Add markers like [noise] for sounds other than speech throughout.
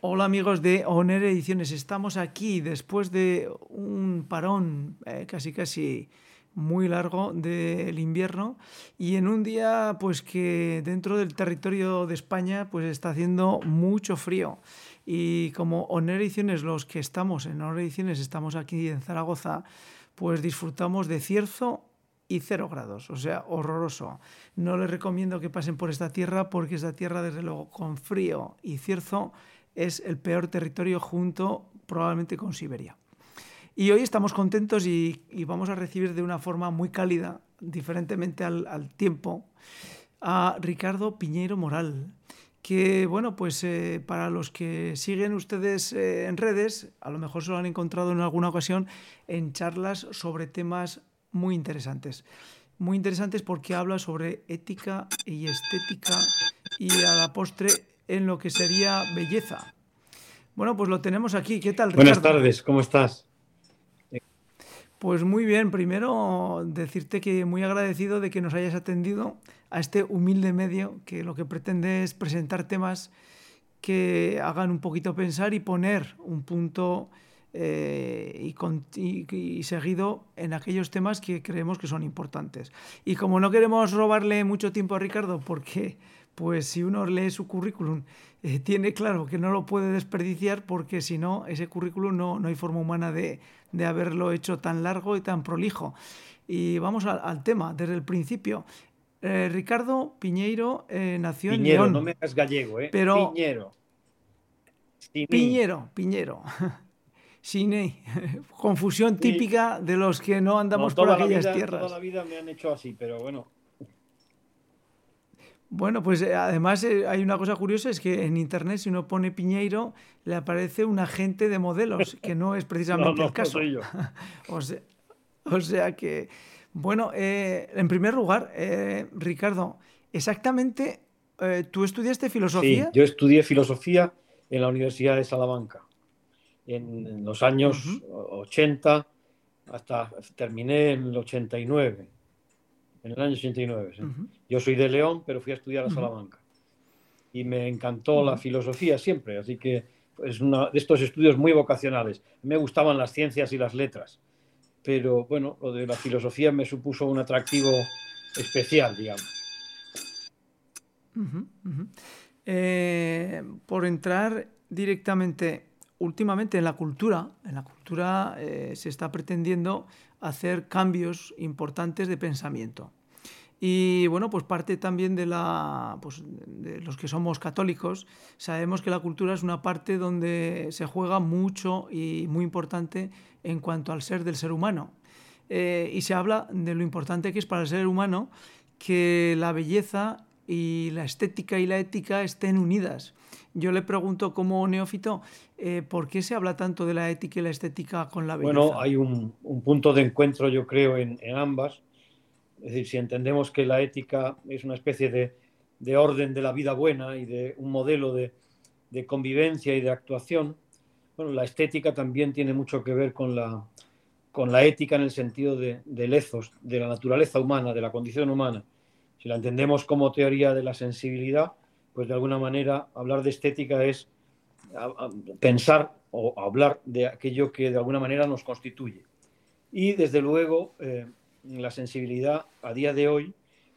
Hola amigos de Oner Ediciones, estamos aquí después de un parón eh, casi casi muy largo del invierno. Y en un día pues que dentro del territorio de España pues está haciendo mucho frío. Y como Oner Ediciones los que estamos en Oner Ediciones estamos aquí en Zaragoza pues disfrutamos de cierzo y cero grados, o sea, horroroso. No les recomiendo que pasen por esta tierra porque esta tierra, desde luego, con frío y cierzo, es el peor territorio junto probablemente con Siberia. Y hoy estamos contentos y, vamos a recibir de una forma muy cálida, diferentemente al, tiempo, a Ricardo Piñeiro Moral, que bueno, pues eh, para los que siguen ustedes eh, en redes, a lo mejor se lo han encontrado en alguna ocasión en charlas sobre temas muy interesantes. Muy interesantes porque habla sobre ética y estética y a la postre en lo que sería belleza. Bueno, pues lo tenemos aquí. ¿Qué tal? Buenas tardes, ¿cómo estás? Pues muy bien, primero decirte que muy agradecido de que nos hayas atendido a este humilde medio que lo que pretende es presentar temas que hagan un poquito pensar y poner un punto eh, y, y, seguido en aquellos temas que creemos que son importantes. Y como no queremos robarle mucho tiempo a Ricardo, porque pues si uno lee su currículum, eh, tiene claro que no lo puede desperdiciar porque si no, ese currículum no, no hay forma humana de, de, haberlo hecho tan largo y tan prolijo. Y vamos al, tema, desde el principio. Eh, Ricardo Piñeiro eh, nació en León. no me hagas gallego, ¿eh? Pero... Piñero. Piñero, Piñero. [laughs] [laughs] Confusión típica de los que no andamos por aquellas tierras. Toda la vida me han hecho así, pero bueno. Bueno, pues eh, además eh, hay una cosa curiosa, es que en internet si uno pone Piñeiro le aparece un agente de modelos, que no es precisamente [laughs] el caso. Soy yo. [laughs] o, sea, que, bueno, eh, en primer lugar, Ricardo, exactamente, ¿tú estudiaste filosofía? Sí, yo estudié filosofía en la Universidad de Salamanca, en, los años 80 hasta terminé en el 89 en el año 89. Yo soy de León, pero fui a estudiar a Salamanca. Y me encantó la filosofía siempre, así que es uno de estos estudios muy vocacionales. Me gustaban las ciencias y las letras, pero bueno, lo de la filosofía me supuso un atractivo especial, digamos. Eh, por entrar directamente, últimamente en la cultura, en la cultura eh, se está pretendiendo hacer cambios importantes de pensamiento. Y bueno, pues parte también de, la, pues de los que somos católicos, sabemos que la cultura es una parte donde se juega mucho y muy importante en cuanto al ser del ser humano. Eh, y se habla de lo importante que es para el ser humano que la belleza y la estética y la ética estén unidas. Yo le pregunto como neófito, eh, ¿por qué se habla tanto de la ética y la estética con la belleza? Bueno, hay un, punto de encuentro, yo creo, en, ambas. Es decir, si entendemos que la ética es una especie de, orden de la vida buena y de un modelo de, convivencia y de actuación, bueno, la estética también tiene mucho que ver con la, con la ética en el sentido de, del ethos, de la naturaleza humana, de la condición humana. Si la entendemos como teoría de la sensibilidad, pues de alguna manera hablar de estética es pensar o hablar de aquello que de alguna manera nos constituye. Y desde luego eh, la sensibilidad a día de hoy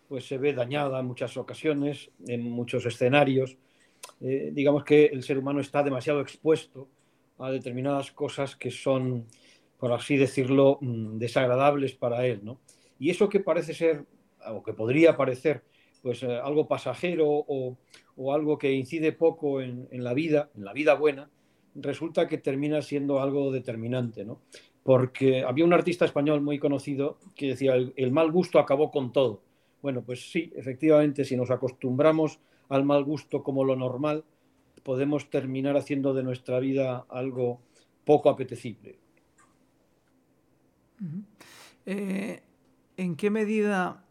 pues se ve dañada en muchas ocasiones, en muchos escenarios. Eh, digamos que el ser humano está demasiado expuesto a determinadas cosas que son, por así decirlo, mm, desagradables para él. ¿no? Y eso que parece ser, o que podría parecer, pues eh, algo pasajero o, o algo que incide poco en, la vida, en la vida buena, resulta que termina siendo algo determinante, ¿no? Porque había un artista español muy conocido que decía, el, mal gusto acabó con todo. Bueno, pues sí, efectivamente, si nos acostumbramos al mal gusto como lo normal, podemos terminar haciendo de nuestra vida algo poco apetecible. Eh, ¿En qué medida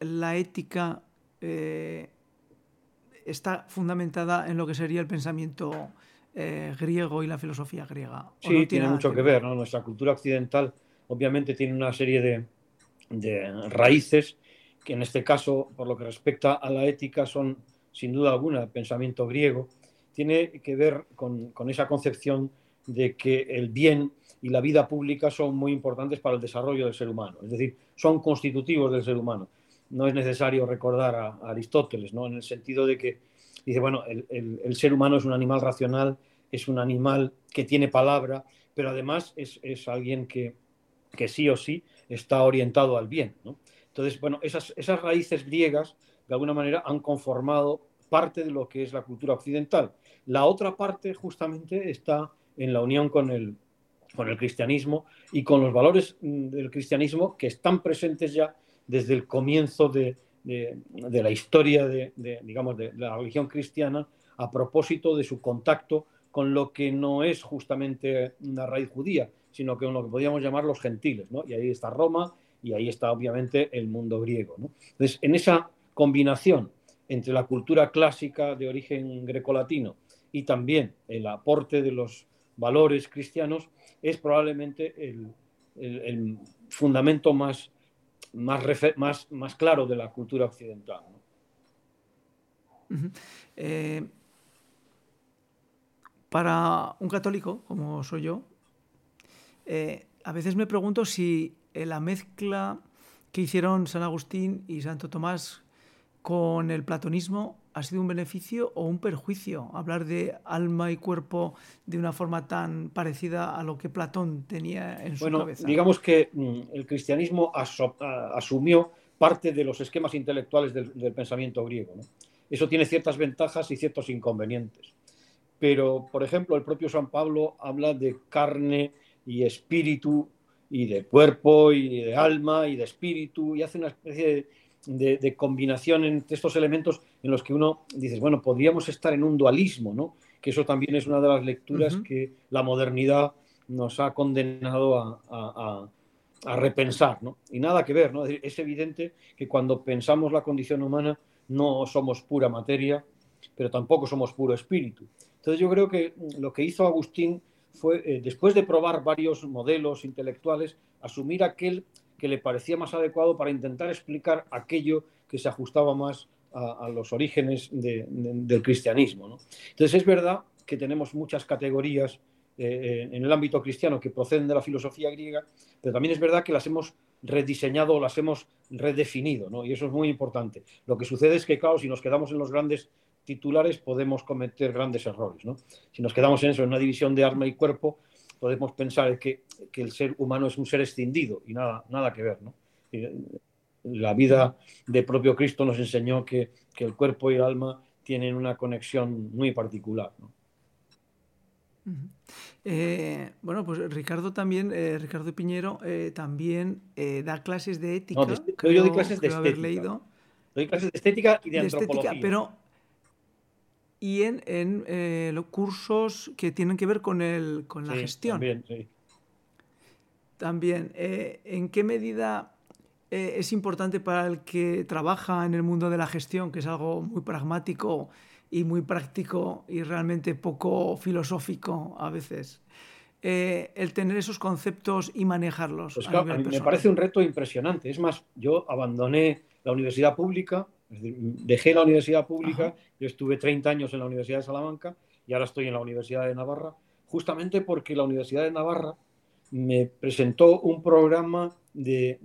la ética eh, está fundamentada en lo que sería el pensamiento eh, griego y la filosofía griega. Sí, tiene, mucho que ver, ¿no? Nuestra cultura occidental obviamente tiene una serie de, de, raíces que en este caso, por lo que respecta a la ética, son sin duda alguna pensamiento griego tiene que ver con, con esa concepción de que el bien y la vida pública son muy importantes para el desarrollo del ser humano, es decir, son constitutivos del ser humano. No es necesario recordar a, Aristóteles, ¿no? en el sentido de que dice, bueno, el, el, ser humano es un animal racional, es un animal que tiene palabra, pero además es, es alguien que, que, sí o sí está orientado al bien. Entonces, bueno, esas, esas raíces griegas de alguna manera han conformado parte de lo que es la cultura occidental. La otra parte justamente está en la unión con el, con el cristianismo y con los valores mm, del cristianismo que están presentes ya desde el comienzo de, la historia de, digamos, de la religión cristiana a propósito de su contacto con lo que no es justamente una raíz judía, sino que lo que podríamos llamar los gentiles. ¿no? Y ahí está Roma y ahí está obviamente el mundo griego. ¿no? Entonces, en esa combinación entre la cultura clásica de origen grecolatino y también el aporte de los valores cristianos, es probablemente el, fundamento más, más, más, claro de la cultura occidental. Eh, para un católico, como soy yo, eh, a veces me pregunto si la mezcla que hicieron San Agustín y Santo Tomás con el platonismo ha sido un beneficio o un perjuicio hablar de alma y cuerpo de una forma tan parecida a lo que Platón tenía en su bueno, cabeza? Digamos que mm, el cristianismo asumió parte de los esquemas intelectuales del, pensamiento griego. Eso tiene ciertas ventajas y ciertos inconvenientes. Pero, por ejemplo, el propio San Pablo habla de carne y espíritu y de cuerpo y de alma y de espíritu y hace una especie de de, combinación entre estos elementos en los que uno dice, bueno, podríamos estar en un dualismo, ¿no? Que eso también es una de las lecturas que la modernidad nos ha condenado a, repensar, ¿no? Y nada que ver, ¿no? Es, evidente que cuando pensamos la condición humana no somos pura materia, pero tampoco somos puro espíritu. Entonces yo creo que lo que hizo Agustín fue, eh, después de probar varios modelos intelectuales, asumir aquel que le parecía más adecuado para intentar explicar aquello que se ajustaba más a, los orígenes del cristianismo. Entonces es verdad que tenemos muchas categorías eh, en el ámbito cristiano que proceden de la filosofía griega, pero también es verdad que las hemos rediseñado las hemos redefinido, y eso es muy importante. Lo que sucede es que, claro, si nos quedamos en los grandes titulares podemos cometer grandes errores. Si nos quedamos en eso, en una división de alma y cuerpo, podemos pensar que, que, el ser humano es un ser escindido y nada, nada que ver. ¿no? La vida de propio Cristo nos enseñó que, que, el cuerpo y el alma tienen una conexión muy particular. ¿no? Eh, bueno, pues Ricardo también, eh, Ricardo Piñero eh, también da clases de ética. No, yo doy clases de estética. Leído. Doy clases de estética y de, de antropología. Estética, pero y en, eh, los cursos que tienen que ver con, el, con la gestión. También, sí. También, eh, ¿en qué medida eh, es importante para el que trabaja en el mundo de la gestión, que es algo muy pragmático y muy práctico y realmente poco filosófico a veces? el tener esos conceptos y manejarlos. Pues a mí me parece un reto impresionante. Es más, yo abandoné la universidad pública dejé la universidad pública, yo estuve 30 años en la Universidad de Salamanca y ahora estoy en la Universidad de Navarra, justamente porque la Universidad de Navarra me presentó un programa de,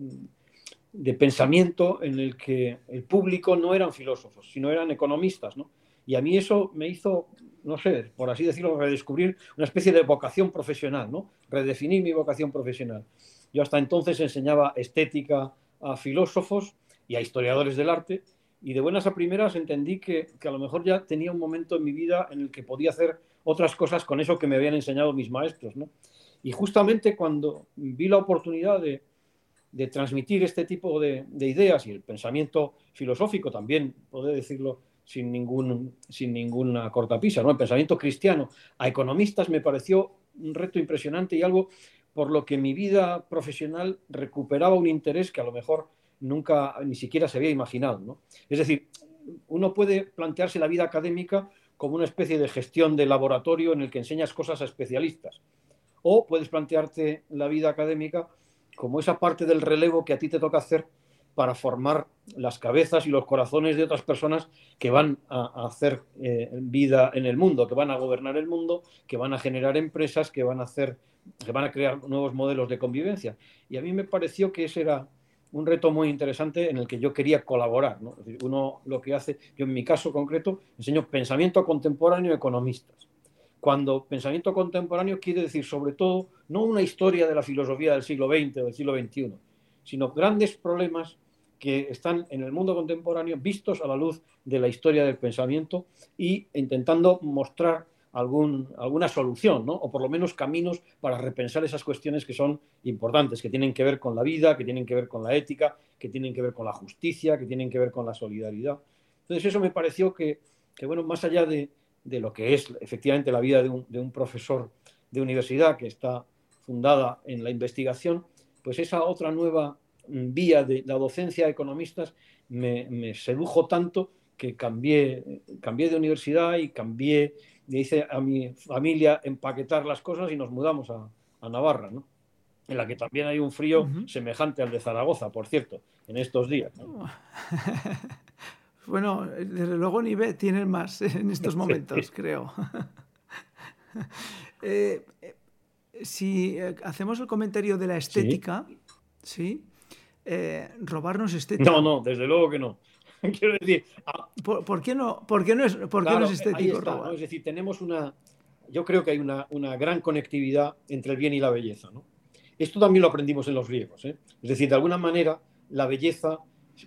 de pensamiento en el que el público no eran filósofos, sino eran economistas, ¿no? Y a mí eso me hizo, no sé, por así decirlo, redescubrir una especie de vocación profesional, ¿no? Redefinir mi vocación profesional. Yo hasta entonces enseñaba estética a filósofos y a historiadores del arte y de buenas a primeras entendí que, a lo mejor ya tenía un momento en mi vida en el que podía hacer otras cosas con eso que me habían enseñado mis maestros. ¿no? Y justamente cuando vi la oportunidad de, transmitir este tipo de, ideas y el pensamiento filosófico también, puedo decirlo sin, ningún, sin ninguna cortapisa, ¿no? el pensamiento cristiano a economistas me pareció un reto impresionante y algo por lo que mi vida profesional recuperaba un interés que a lo mejor nunca ni siquiera se había imaginado. ¿no? Es decir, uno puede plantearse la vida académica como una especie de gestión de laboratorio en el que enseñas cosas a especialistas. O puedes plantearte la vida académica como esa parte del relevo que a ti te toca hacer para formar las cabezas y los corazones de otras personas que van a, hacer eh, vida en el mundo, que van a gobernar el mundo, que van a generar empresas, que van a hacer, que van a crear nuevos modelos de convivencia. Y a mí me pareció que ese era un reto muy interesante en el que yo quería colaborar. uno lo que hace, yo en mi caso concreto, enseño pensamiento contemporáneo a economistas. Cuando pensamiento contemporáneo quiere decir sobre todo no una historia de la filosofía del siglo XX o del siglo XXI, sino grandes problemas que están en el mundo contemporáneo vistos a la luz de la historia del pensamiento y intentando mostrar algún, alguna solución, ¿no? o por lo menos caminos para repensar esas cuestiones que son importantes, que tienen que ver con la vida, que tienen que ver con la ética, que tienen que ver con la justicia, que tienen que ver con la solidaridad. Entonces eso me pareció que, que bueno, más allá de, de, lo que es efectivamente la vida de un, de un profesor de universidad que está fundada en la investigación, pues esa otra nueva vía de la docencia a economistas me, sedujo tanto que cambié, cambié de universidad y cambié, le hice a mi familia empaquetar las cosas y nos mudamos a, Navarra, ¿no? en la que también hay un frío semejante al de Zaragoza, por cierto, en estos días. [laughs] bueno, desde luego Nive tiene más [laughs] en estos momentos, creo. [laughs] Eh, eh, si eh, hacemos el comentario de la estética, ¿sí? Eh, robarnos estética. No, no, desde luego que no. [laughs] Quiero decir. Ah, ¿Por, qué no, por qué no, es, por qué no es estético robar? Es decir, tenemos una. Yo creo que hay una, gran conectividad entre el bien y la belleza. ¿no? Esto también lo aprendimos en los griegos. ¿eh? Es decir, de alguna manera, la belleza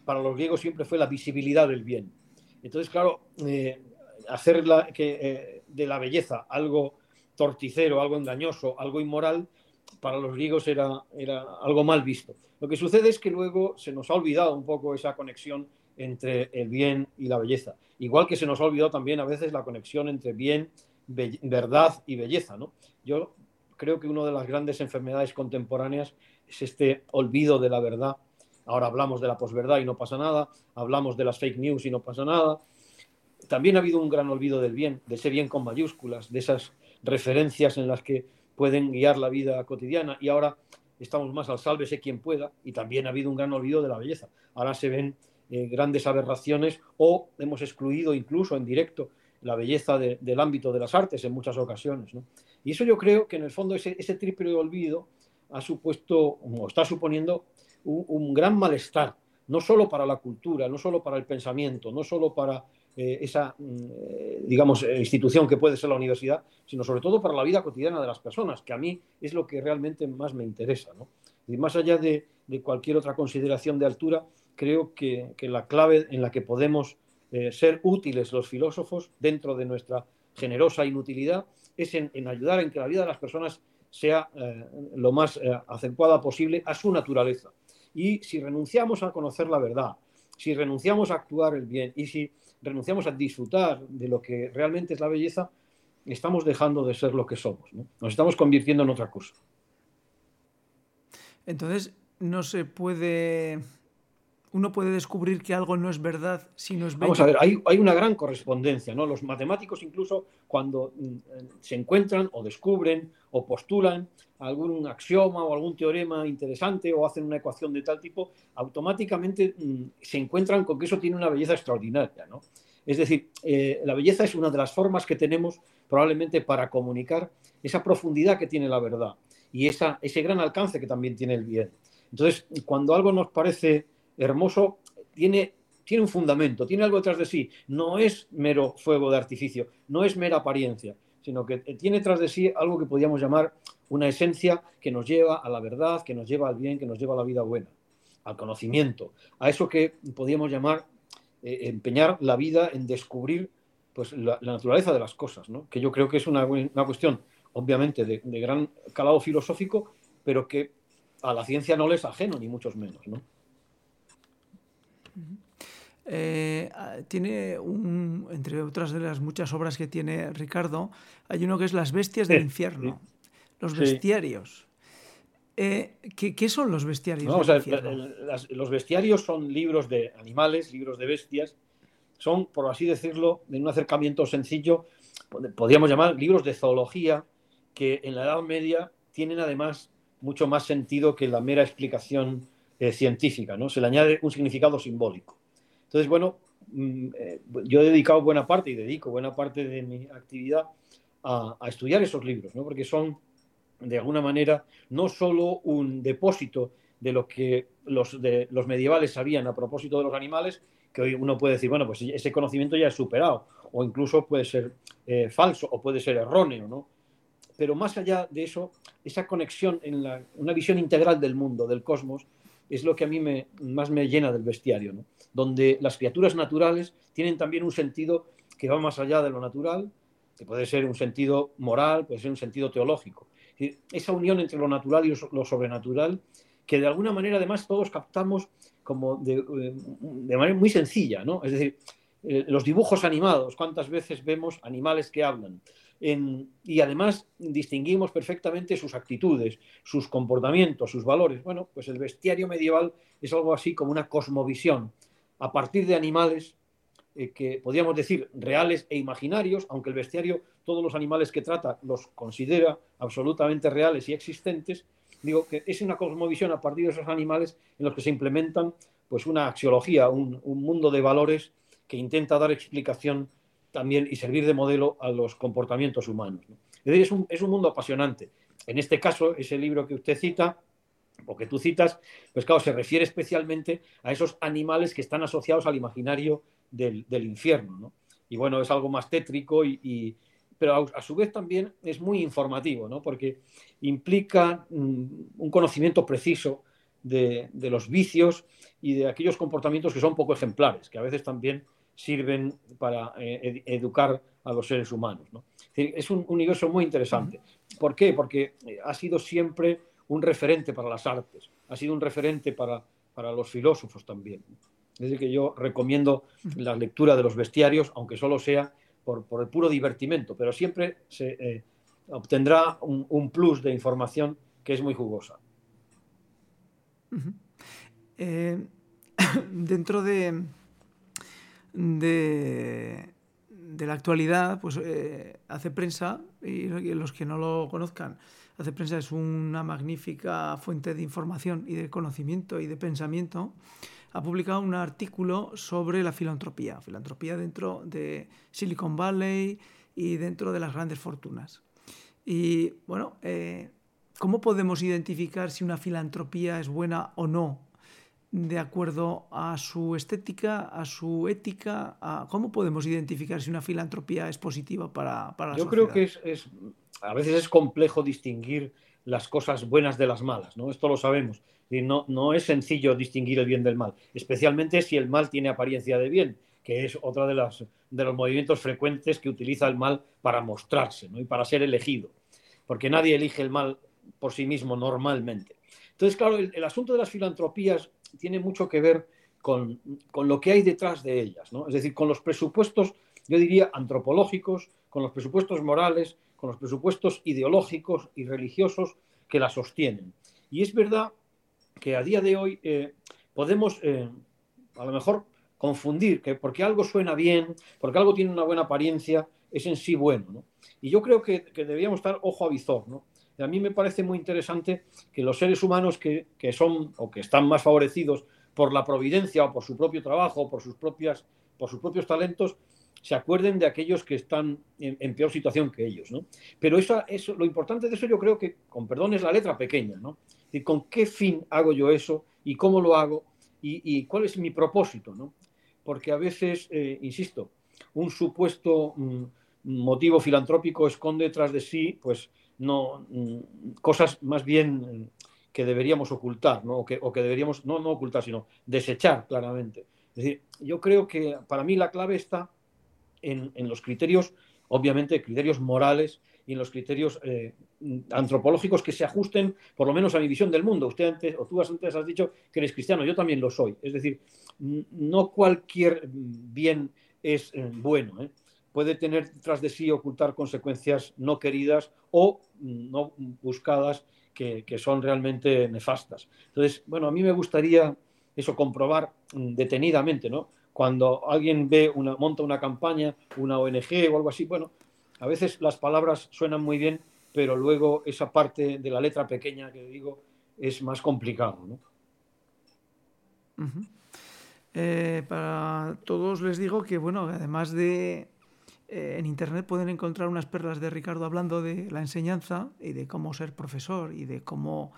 para los griegos siempre fue la visibilidad del bien. Entonces, claro, eh, hacer que, de la belleza algo torticero, algo engañoso, algo inmoral, para los griegos era, era algo mal visto. Lo que sucede es que luego se nos ha olvidado un poco esa conexión entre el bien y la belleza. Igual que se nos ha olvidado también a veces la conexión entre bien, verdad y belleza. ¿no? Yo creo que una de las grandes enfermedades contemporáneas es este olvido de la verdad. Ahora hablamos de la posverdad y no pasa nada, hablamos de las fake news y no pasa nada. También ha habido un gran olvido del bien, de ese bien con mayúsculas, de esas referencias en las que pueden guiar la vida cotidiana y ahora estamos más al sálvese quien pueda y también ha habido un gran olvido de la belleza. Ahora se ven eh, grandes aberraciones o hemos excluido incluso en directo la belleza del ámbito de las artes en muchas ocasiones. Y eso yo creo que en el fondo ese, ese triple olvido ha supuesto o está suponiendo un gran malestar, no solo para la cultura, no solo para el pensamiento, no solo para eh, esa, mm, eh, digamos, eh, institución que puede ser la universidad, sino sobre todo para la vida cotidiana de las personas, que a mí es lo que realmente más me interesa. Y más allá de, cualquier otra consideración de altura, creo que, la clave en la que podemos ser útiles los filósofos dentro de nuestra generosa inutilidad es en, ayudar en que la vida de las personas sea lo más adecuada posible a su naturaleza. Y si renunciamos a conocer la verdad, si renunciamos a actuar el bien y si renunciamos a disfrutar de lo que realmente es la belleza, estamos dejando de ser lo que somos. Nos estamos convirtiendo en otra cosa. Entonces, no se puede. Uno puede descubrir que algo no es verdad si no es bello. Vamos a ver, hay, hay una gran correspondencia, ¿no? Los matemáticos, incluso cuando mm, se encuentran o descubren o postulan algún axioma o algún teorema interesante o hacen una ecuación de tal tipo, automáticamente mm, se encuentran con que eso tiene una belleza extraordinaria. ¿no? Es decir, eh, la belleza es una de las formas que tenemos probablemente para comunicar esa profundidad que tiene la verdad y esa, ese gran alcance que también tiene el bien. Entonces, cuando algo nos parece hermoso, tiene, tiene un fundamento, tiene algo detrás de sí. No es mero fuego de artificio, no es mera apariencia, sino que tiene detrás de sí algo que podríamos llamar una esencia que nos lleva a la verdad, que nos lleva al bien, que nos lleva a la vida buena, al conocimiento, a eso que podríamos llamar eh, empeñar la vida en descubrir pues, la, naturaleza de las cosas, ¿no? que yo creo que es una, cuestión, obviamente, de, gran calado filosófico, pero que a la ciencia no le es ajeno, ni muchos menos. ¿no? Eh, ah, tiene un, entre otras de las muchas obras que tiene Ricardo, hay uno que es Las bestias del infierno, los bestiarios. Eh, ¿qué, son los bestiarios? los bestiarios son libros de animales, libros de bestias, son, por así decirlo, en un acercamiento sencillo, podríamos llamar libros de zoología, que en la Edad Media tienen además mucho más sentido que la mera explicación eh, científica, ¿no? Se le añade un significado simbólico. Entonces, bueno, mm, eh, yo he dedicado buena parte y dedico buena parte de mi actividad a, estudiar esos libros, ¿no? Porque son, de alguna manera, no solo un depósito de lo que los, de, los medievales sabían a propósito de los animales, que hoy uno puede decir, bueno, pues ese conocimiento ya es superado, o incluso puede ser eh, falso, o puede ser erróneo, ¿no? Pero más allá de eso, esa conexión en la, una visión integral del mundo, del cosmos, es lo que a mí me, más me llena del bestiario, ¿no? donde las criaturas naturales tienen también un sentido que va más allá de lo natural, que puede ser un sentido moral, puede ser un sentido teológico. Esa unión entre lo natural y lo sobrenatural, que de alguna manera además todos captamos como de, eh, de manera muy sencilla, ¿no? Es decir, eh, los dibujos animados, cuántas veces vemos animales que hablan, y además distinguimos perfectamente sus actitudes, sus comportamientos, sus valores. Bueno, pues el bestiario medieval es algo así como una cosmovisión a partir de animales eh, que podríamos decir reales e imaginarios, aunque el bestiario, todos los animales que trata los considera absolutamente reales y existentes, digo que es una cosmovisión a partir de esos animales en los que se implementan pues una axiología, un, un mundo de valores que intenta dar explicación también y servir de modelo a los comportamientos humanos. Es, un, es un mundo apasionante. En este caso, ese libro que usted cita, o que tú citas, pues claro, se refiere especialmente a esos animales que están asociados al imaginario del, infierno. Y bueno, es algo más tétrico, y, pero a, su vez también es muy informativo, ¿no? porque implica mm, un conocimiento preciso de, de, los vicios y de aquellos comportamientos que son poco ejemplares, que a veces también sirven para eh, educar a los seres humanos. Es, un universo muy interesante. ¿Por qué? Porque eh, ha sido siempre un referente para las artes, ha sido un referente para, para los filósofos también. Es decir, que yo recomiendo la lectura de los bestiarios, aunque solo sea por, por el puro divertimento, pero siempre se eh, obtendrá un, plus de información que es muy jugosa. [coughs] dentro de, de, la actualidad, pues eh, Hace Prensa, y los que no lo conozcan, Hace Prensa es una magnífica fuente de información y de conocimiento y de pensamiento. Ha publicado un artículo sobre la filantropía, filantropía dentro de Silicon Valley y dentro de las grandes fortunas. Y bueno, eh, ¿cómo podemos identificar si una filantropía es buena o no de acuerdo a su estética, a su ética? A, ¿Cómo podemos identificar si una filantropía es positiva para, para la Yo creo que es, a veces es complejo distinguir las cosas buenas de las malas, ¿no? Esto lo sabemos. Y no, no es sencillo distinguir el bien del mal, especialmente si el mal tiene apariencia de bien, que es otro de, las, de los movimientos frecuentes que utiliza el mal para mostrarse ¿no? y para ser elegido, porque nadie elige el mal por sí mismo normalmente. Entonces, claro, el asunto de las filantropías tiene mucho que ver con, lo que hay detrás de ellas, ¿no? Es decir, con los presupuestos, yo diría, antropológicos, con los presupuestos morales, con los presupuestos ideológicos y religiosos que la sostienen. Y es verdad que a día de hoy eh, podemos, eh, a lo mejor, confundir que porque algo suena bien, porque algo tiene una buena apariencia, es en sí bueno. ¿no? Y yo creo que, que deberíamos estar ojo a visor. ¿no? A mí me parece muy interesante que los seres humanos que, son o que están más favorecidos por la providencia o por su propio trabajo, por sus, propias, por sus propios talentos, se acuerden de aquellos que están en, peor situación que ellos. ¿no? Pero eso, eso, lo importante de eso yo creo que, con perdón, es la letra pequeña. ¿no? Y con qué fin hago yo eso y cómo lo hago y, cuál es mi propósito. ¿no? Porque a veces, eh, insisto, un supuesto mm, motivo filantrópico esconde detrás de sí pues, no, mm, cosas más bien que deberíamos ocultar, ¿no? o, que, deberíamos, no, no ocultar, sino desechar claramente. Es decir, yo creo que para mí la clave está en, los criterios, obviamente, criterios morales y en los criterios eh, antropológicos que se ajusten por lo menos a mi visión del mundo. Usted antes, o tú antes has dicho que eres cristiano, yo también lo soy. Es decir, no cualquier bien es eh, bueno. ¿eh? Puede tener tras de sí ocultar consecuencias no queridas o no buscadas que, son realmente nefastas. Entonces, bueno, a mí me gustaría eso comprobar detenidamente, ¿no? Cuando alguien ve una, monta una campaña, una ONG o algo así, bueno, a veces las palabras suenan muy bien, pero luego esa parte de la letra pequeña que digo es más complicado, ¿no? Eh, para todos les digo que, bueno, además de eh, en internet pueden encontrar unas perlas de Ricardo hablando de la enseñanza y de cómo ser profesor y de cómo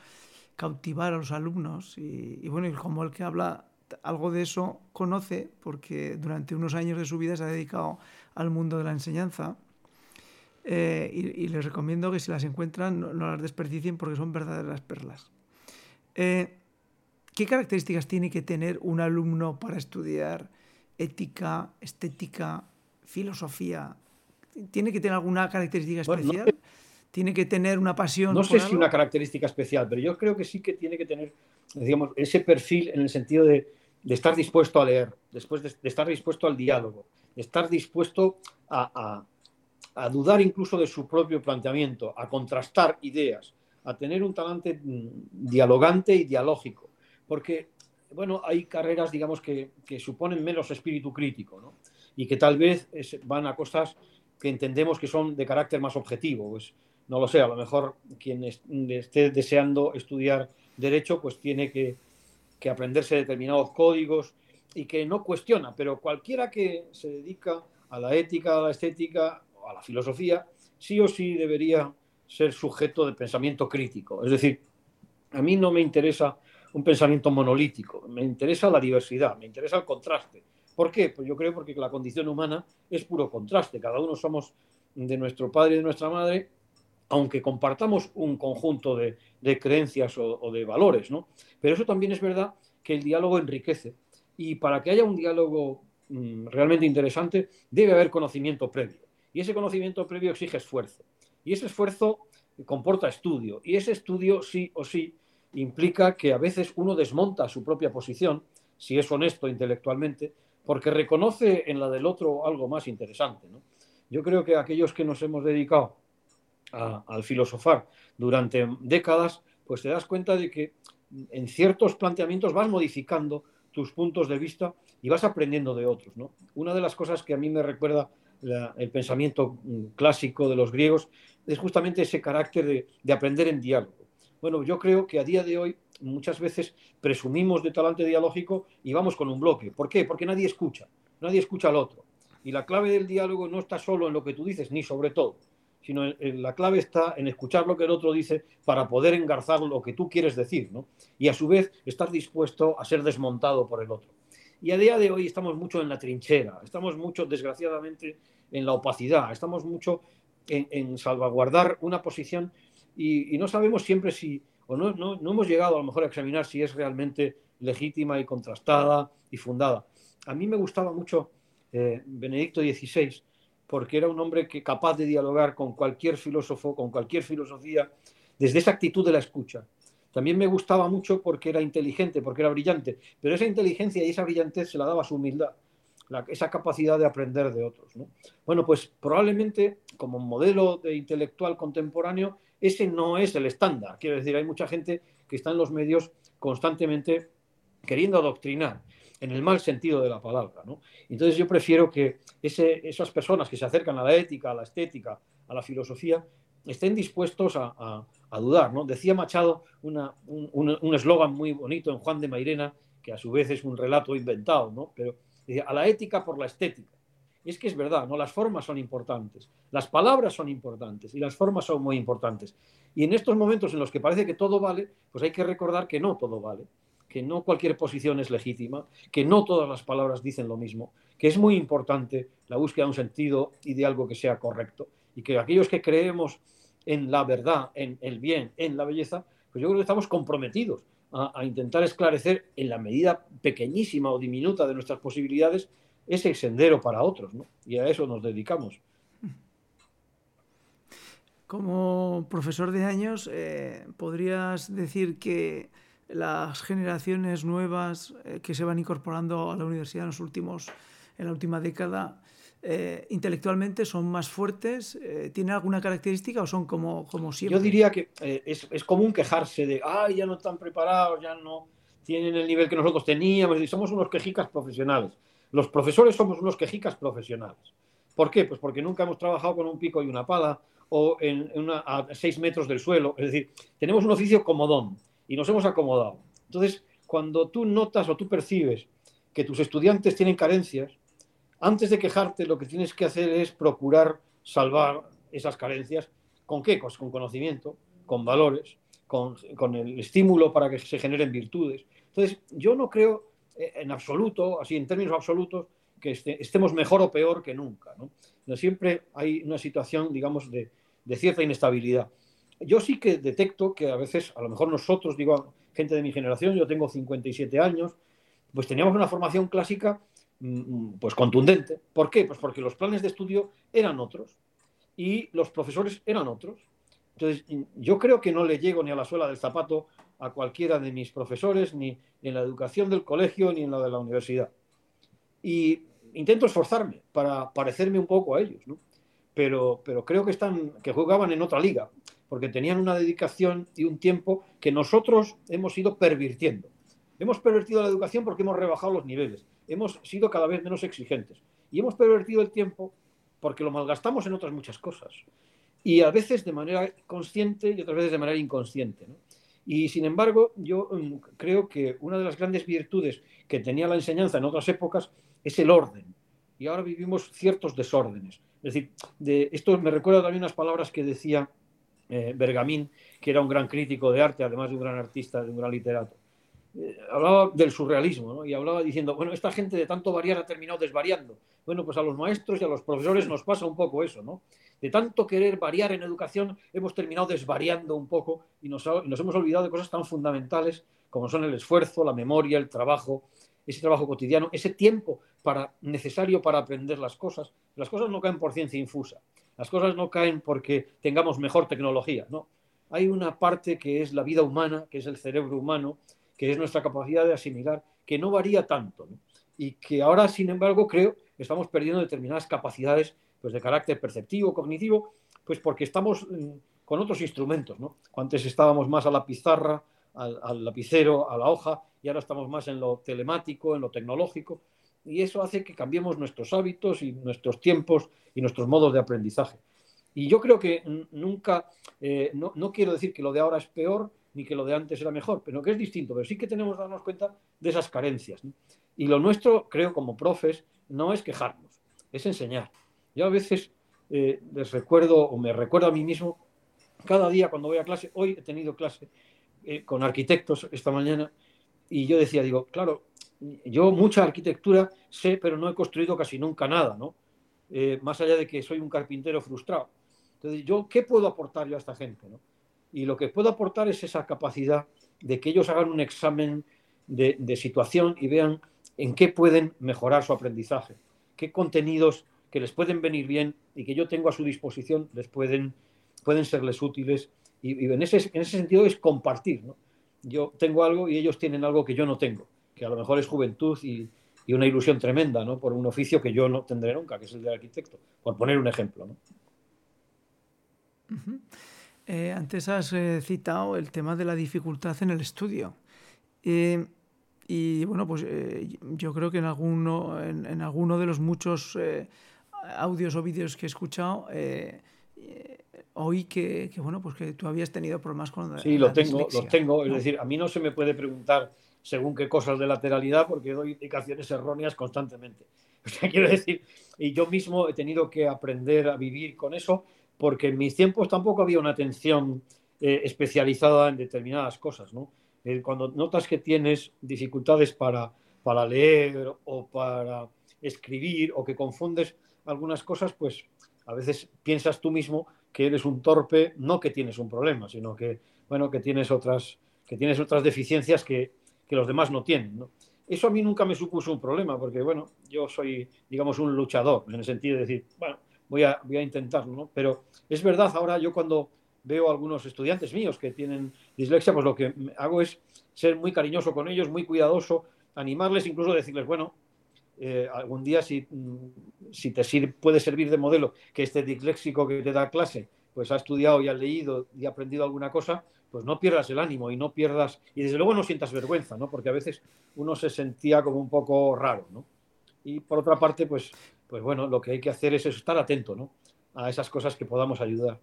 cautivar a los alumnos. Y, bueno, y como el que habla algo de eso conoce, porque durante unos años de su vida se ha dedicado al mundo de la enseñanza. Eh, y, les recomiendo que si las encuentran no, las desperdicien porque son verdaderas perlas. Eh, ¿Qué características tiene que tener un alumno para estudiar ética, estética, filosofía? ¿Tiene que tener alguna característica especial? ¿Tiene que tener una pasión? No sé si una característica especial, pero yo creo que sí que tiene que tener, digamos, ese perfil en el sentido de, estar dispuesto a leer, después de, estar dispuesto al diálogo, de estar dispuesto a, a dudar incluso de su propio planteamiento, a contrastar ideas, a tener un talante mm, dialogante y dialógico porque, bueno, hay carreras, digamos, que, suponen menos espíritu crítico, ¿no? Y que tal vez van a cosas que entendemos que son de carácter más objetivo. Pues no lo sé, a lo mejor quien esté deseando estudiar derecho, pues tiene que, aprenderse determinados códigos y que no cuestiona, pero cualquiera que se dedica a la ética, a la estética, a la filosofía, sí o sí debería ser sujeto de pensamiento crítico. Es decir, a mí no me interesa un pensamiento monolítico. Me interesa la diversidad, me interesa el contraste. ¿Por qué? Pues yo creo porque la condición humana es puro contraste. Cada uno somos de nuestro padre y de nuestra madre, aunque compartamos un conjunto de, creencias o, de valores, ¿no? Pero eso también es verdad que el diálogo enriquece. Y para que haya un diálogo mm, realmente interesante, debe haber conocimiento previo. Y ese conocimiento previo exige esfuerzo. Y ese esfuerzo comporta estudio. Y ese estudio, sí o sí, implica que a veces uno desmonta su propia posición, si es honesto intelectualmente, porque reconoce en la del otro algo más interesante. Yo creo que aquellos que nos hemos dedicado al filosofar durante décadas, pues te das cuenta de que en ciertos planteamientos vas modificando tus puntos de vista y vas aprendiendo de otros. Una de las cosas que a mí me recuerda el pensamiento mm, clásico de los griegos es justamente ese carácter de aprender en diálogo. Bueno, yo creo que a día de hoy muchas veces presumimos de talante dialógico y vamos con un bloque. ¿Por qué? Porque nadie escucha, nadie escucha al otro. Y la clave del diálogo no está solo en lo que tú dices, ni sobre todo, sino la clave está en escuchar lo que el otro dice para poder engarzar lo que tú quieres decir, ¿no? Y a su vez estar dispuesto a ser desmontado por el otro. Y a día de hoy estamos mucho en la trinchera, estamos mucho, desgraciadamente, en la opacidad, estamos mucho en salvaguardar una posición y, no sabemos siempre si, o no, no, no, hemos llegado a lo mejor a examinar si es realmente legítima y contrastada y fundada. A mí me gustaba mucho eh, Benedicto XVI porque era un hombre que capaz de dialogar con cualquier filósofo, con cualquier filosofía, desde esa actitud de la escucha. También me gustaba mucho porque era inteligente, porque era brillante, pero esa inteligencia y esa brillantez se la daba su humildad, esa capacidad de aprender de otros. Bueno, pues probablemente como modelo de intelectual contemporáneo ese no es el estándar. Quiero decir, hay mucha gente que está en los medios constantemente queriendo adoctrinar en el mal sentido de la palabra. Entonces yo prefiero que esas personas que se acercan a la ética, a la estética, a la filosofía, estén dispuestos a, dudar. ¿no? Decía Machado un eslogan muy bonito en Juan de Mairena, que a su vez es un relato inventado, ¿no? pero a la ética por la estética. Es que es verdad, ¿no? Las formas son importantes, las palabras son importantes y las formas son muy importantes. Y en estos momentos en los que parece que todo vale, pues hay que recordar que no todo vale, que no cualquier posición es legítima, que no todas las palabras dicen lo mismo, que es muy importante la búsqueda de un sentido y de algo que sea correcto. Y que aquellos que creemos en la verdad, en el bien, en la belleza, pues yo creo que estamos comprometidos a, intentar esclarecer en la medida pequeñísima o diminuta de nuestras posibilidades ese sendero para otros, ¿no? Y a eso nos dedicamos. Como profesor de años, eh, ¿podrías decir que las generaciones nuevas eh, que se van incorporando a la universidad en, los últimos, en la última década eh, intelectualmente son más fuertes? ¿Tienen alguna característica o son como, como siempre? Yo diría que es, es, común quejarse de, ay, ya no están preparados, ya no tienen el nivel que nosotros teníamos, y somos unos quejicas profesionales. Los profesores somos unos quejicas profesionales. ¿Por qué? Pues porque nunca hemos trabajado con un pico y una pala o en a seis metros del suelo. Es decir, tenemos un oficio comodón y nos hemos acomodado. Entonces, cuando tú notas o tú percibes que tus estudiantes tienen carencias, antes de quejarte lo que tienes que hacer es procurar salvar esas carencias. ¿Con qué? Pues con conocimiento, con valores, con, con, el estímulo para que se generen virtudes. Entonces, yo no creo eh, en absoluto, así en términos absolutos, que este, estemos mejor o peor que nunca. ¿no? Siempre hay una situación, digamos, de, de, cierta inestabilidad. Yo sí que detecto que a veces, a lo mejor nosotros, digo, gente de mi generación, yo tengo 57 años, pues teníamos una formación clásica mm, mm, pues contundente. ¿Por qué? Pues porque los planes de estudio eran otros y los profesores eran otros. Entonces, yo creo que no le llego ni a la suela del zapato a cualquiera de mis profesores, ni en la educación del colegio, ni en la de la universidad. Y intento esforzarme para parecerme un poco a ellos, ¿no? Pero, pero creo que, están, que jugaban en otra liga, porque tenían una dedicación y un tiempo que nosotros hemos ido pervirtiendo. Hemos pervertido la educación porque hemos rebajado los niveles, hemos sido cada vez menos exigentes y hemos pervertido el tiempo porque lo malgastamos en otras muchas cosas. Y a veces de manera consciente y otras veces de manera inconsciente. Y sin embargo, yo mm, creo que una de las grandes virtudes que tenía la enseñanza en otras épocas es el orden. Y ahora vivimos ciertos desórdenes. Es decir, de, esto me recuerda también unas palabras que decía eh, Bergamín, que era un gran crítico de arte, además de un gran artista, de un gran literato. Eh, hablaba del surrealismo ¿no? y hablaba diciendo, bueno, esta gente de tanto variar ha terminado desvariando. Bueno, pues a los maestros y a los profesores nos pasa un poco eso, ¿no? De tanto querer variar en educación, hemos terminado desvariando un poco y nos, nos hemos olvidado de cosas tan fundamentales como son el esfuerzo, la memoria, el trabajo, ese trabajo cotidiano, ese tiempo necesario para aprender las cosas. Las cosas no caen por ciencia infusa, las cosas no caen porque tengamos mejor tecnología, no. Hay una parte que es la vida humana, que es el cerebro humano, que es nuestra capacidad de asimilar, que no varía tanto. Y que ahora, sin embargo, creo que estamos perdiendo determinadas capacidades pues, de carácter perceptivo, cognitivo, pues porque estamos mm, con otros instrumentos. ¿no? Antes estábamos más a la pizarra, al, lapicero, a la hoja, y ahora estamos más en lo telemático, en lo tecnológico, y eso hace que cambiemos nuestros hábitos y nuestros tiempos y nuestros modos de aprendizaje. Y yo creo que nunca, eh, no, no quiero decir que lo de ahora es peor, ni que lo de antes era mejor, pero que es distinto, pero sí que tenemos que darnos cuenta de esas carencias. Y lo nuestro, creo, como profes, no es quejarnos, es enseñar. Yo a veces eh, les recuerdo, o me recuerdo a mí mismo, cada día cuando voy a clase, hoy he tenido clase eh, con arquitectos esta mañana, y yo decía, digo, claro, yo mucha arquitectura sé, pero no he construido casi nunca nada, ¿no? Eh, más allá de que soy un carpintero frustrado. Entonces, ¿yo qué puedo aportar yo a esta gente? ¿no? Y lo que puedo aportar es esa capacidad de que ellos hagan un examen de, situación y vean en qué pueden mejorar su aprendizaje, qué contenidos que les pueden venir bien y que yo tengo a su disposición les pueden, pueden serles útiles. Y, en, ese, en, ese, sentido es compartir. ¿no? Yo tengo algo y ellos tienen algo que yo no tengo, que a lo mejor es juventud y, y, una ilusión tremenda ¿no? por un oficio que yo no tendré nunca, que es el de arquitecto, por poner un ejemplo. ¿no? Eh, antes has eh, citado el tema de la dificultad en el estudio. Eh, y bueno, pues eh, yo creo que en alguno, en, en alguno de los muchos audios o vídeos que he escuchado, oí que, que, bueno, pues que tú habías tenido problemas con Sí, lo tengo, dislexia, lo tengo. Es decir, a mí no se me puede preguntar según qué cosas de lateralidad porque doy indicaciones erróneas constantemente. [laughs] O sea, quiero decir, y yo mismo he tenido que aprender a vivir con eso porque en mis tiempos tampoco había una atención eh, especializada en determinadas cosas, ¿no? Eh, cuando notas que tienes dificultades para, para leer o para escribir o que confundes algunas cosas, pues a veces piensas tú mismo que eres un torpe, no que tienes un problema, sino que, bueno, que tienes otras, que tienes otras deficiencias que, que los demás no tienen. Eso a mí nunca me supuso un problema, porque, bueno, yo soy, digamos, un luchador, en el sentido de decir, bueno, voy a, voy a intentarlo, ¿no? Pero es verdad, ahora yo cuando veo a algunos estudiantes míos que tienen dislexia, pues lo que hago es ser muy cariñoso con ellos, muy cuidadoso, animarles, incluso decirles, bueno, eh, algún día si, mm, si te sirve, puede servir de modelo que este disléxico que te da clase, pues ha estudiado y ha leído y ha aprendido alguna cosa, pues no pierdas el ánimo y no pierdas, y desde luego no sientas vergüenza, ¿no? Porque a veces uno se sentía como un poco raro, ¿no? Y por otra parte, pues pues bueno, lo que hay que hacer es estar atento ¿no? a esas cosas que podamos ayudar.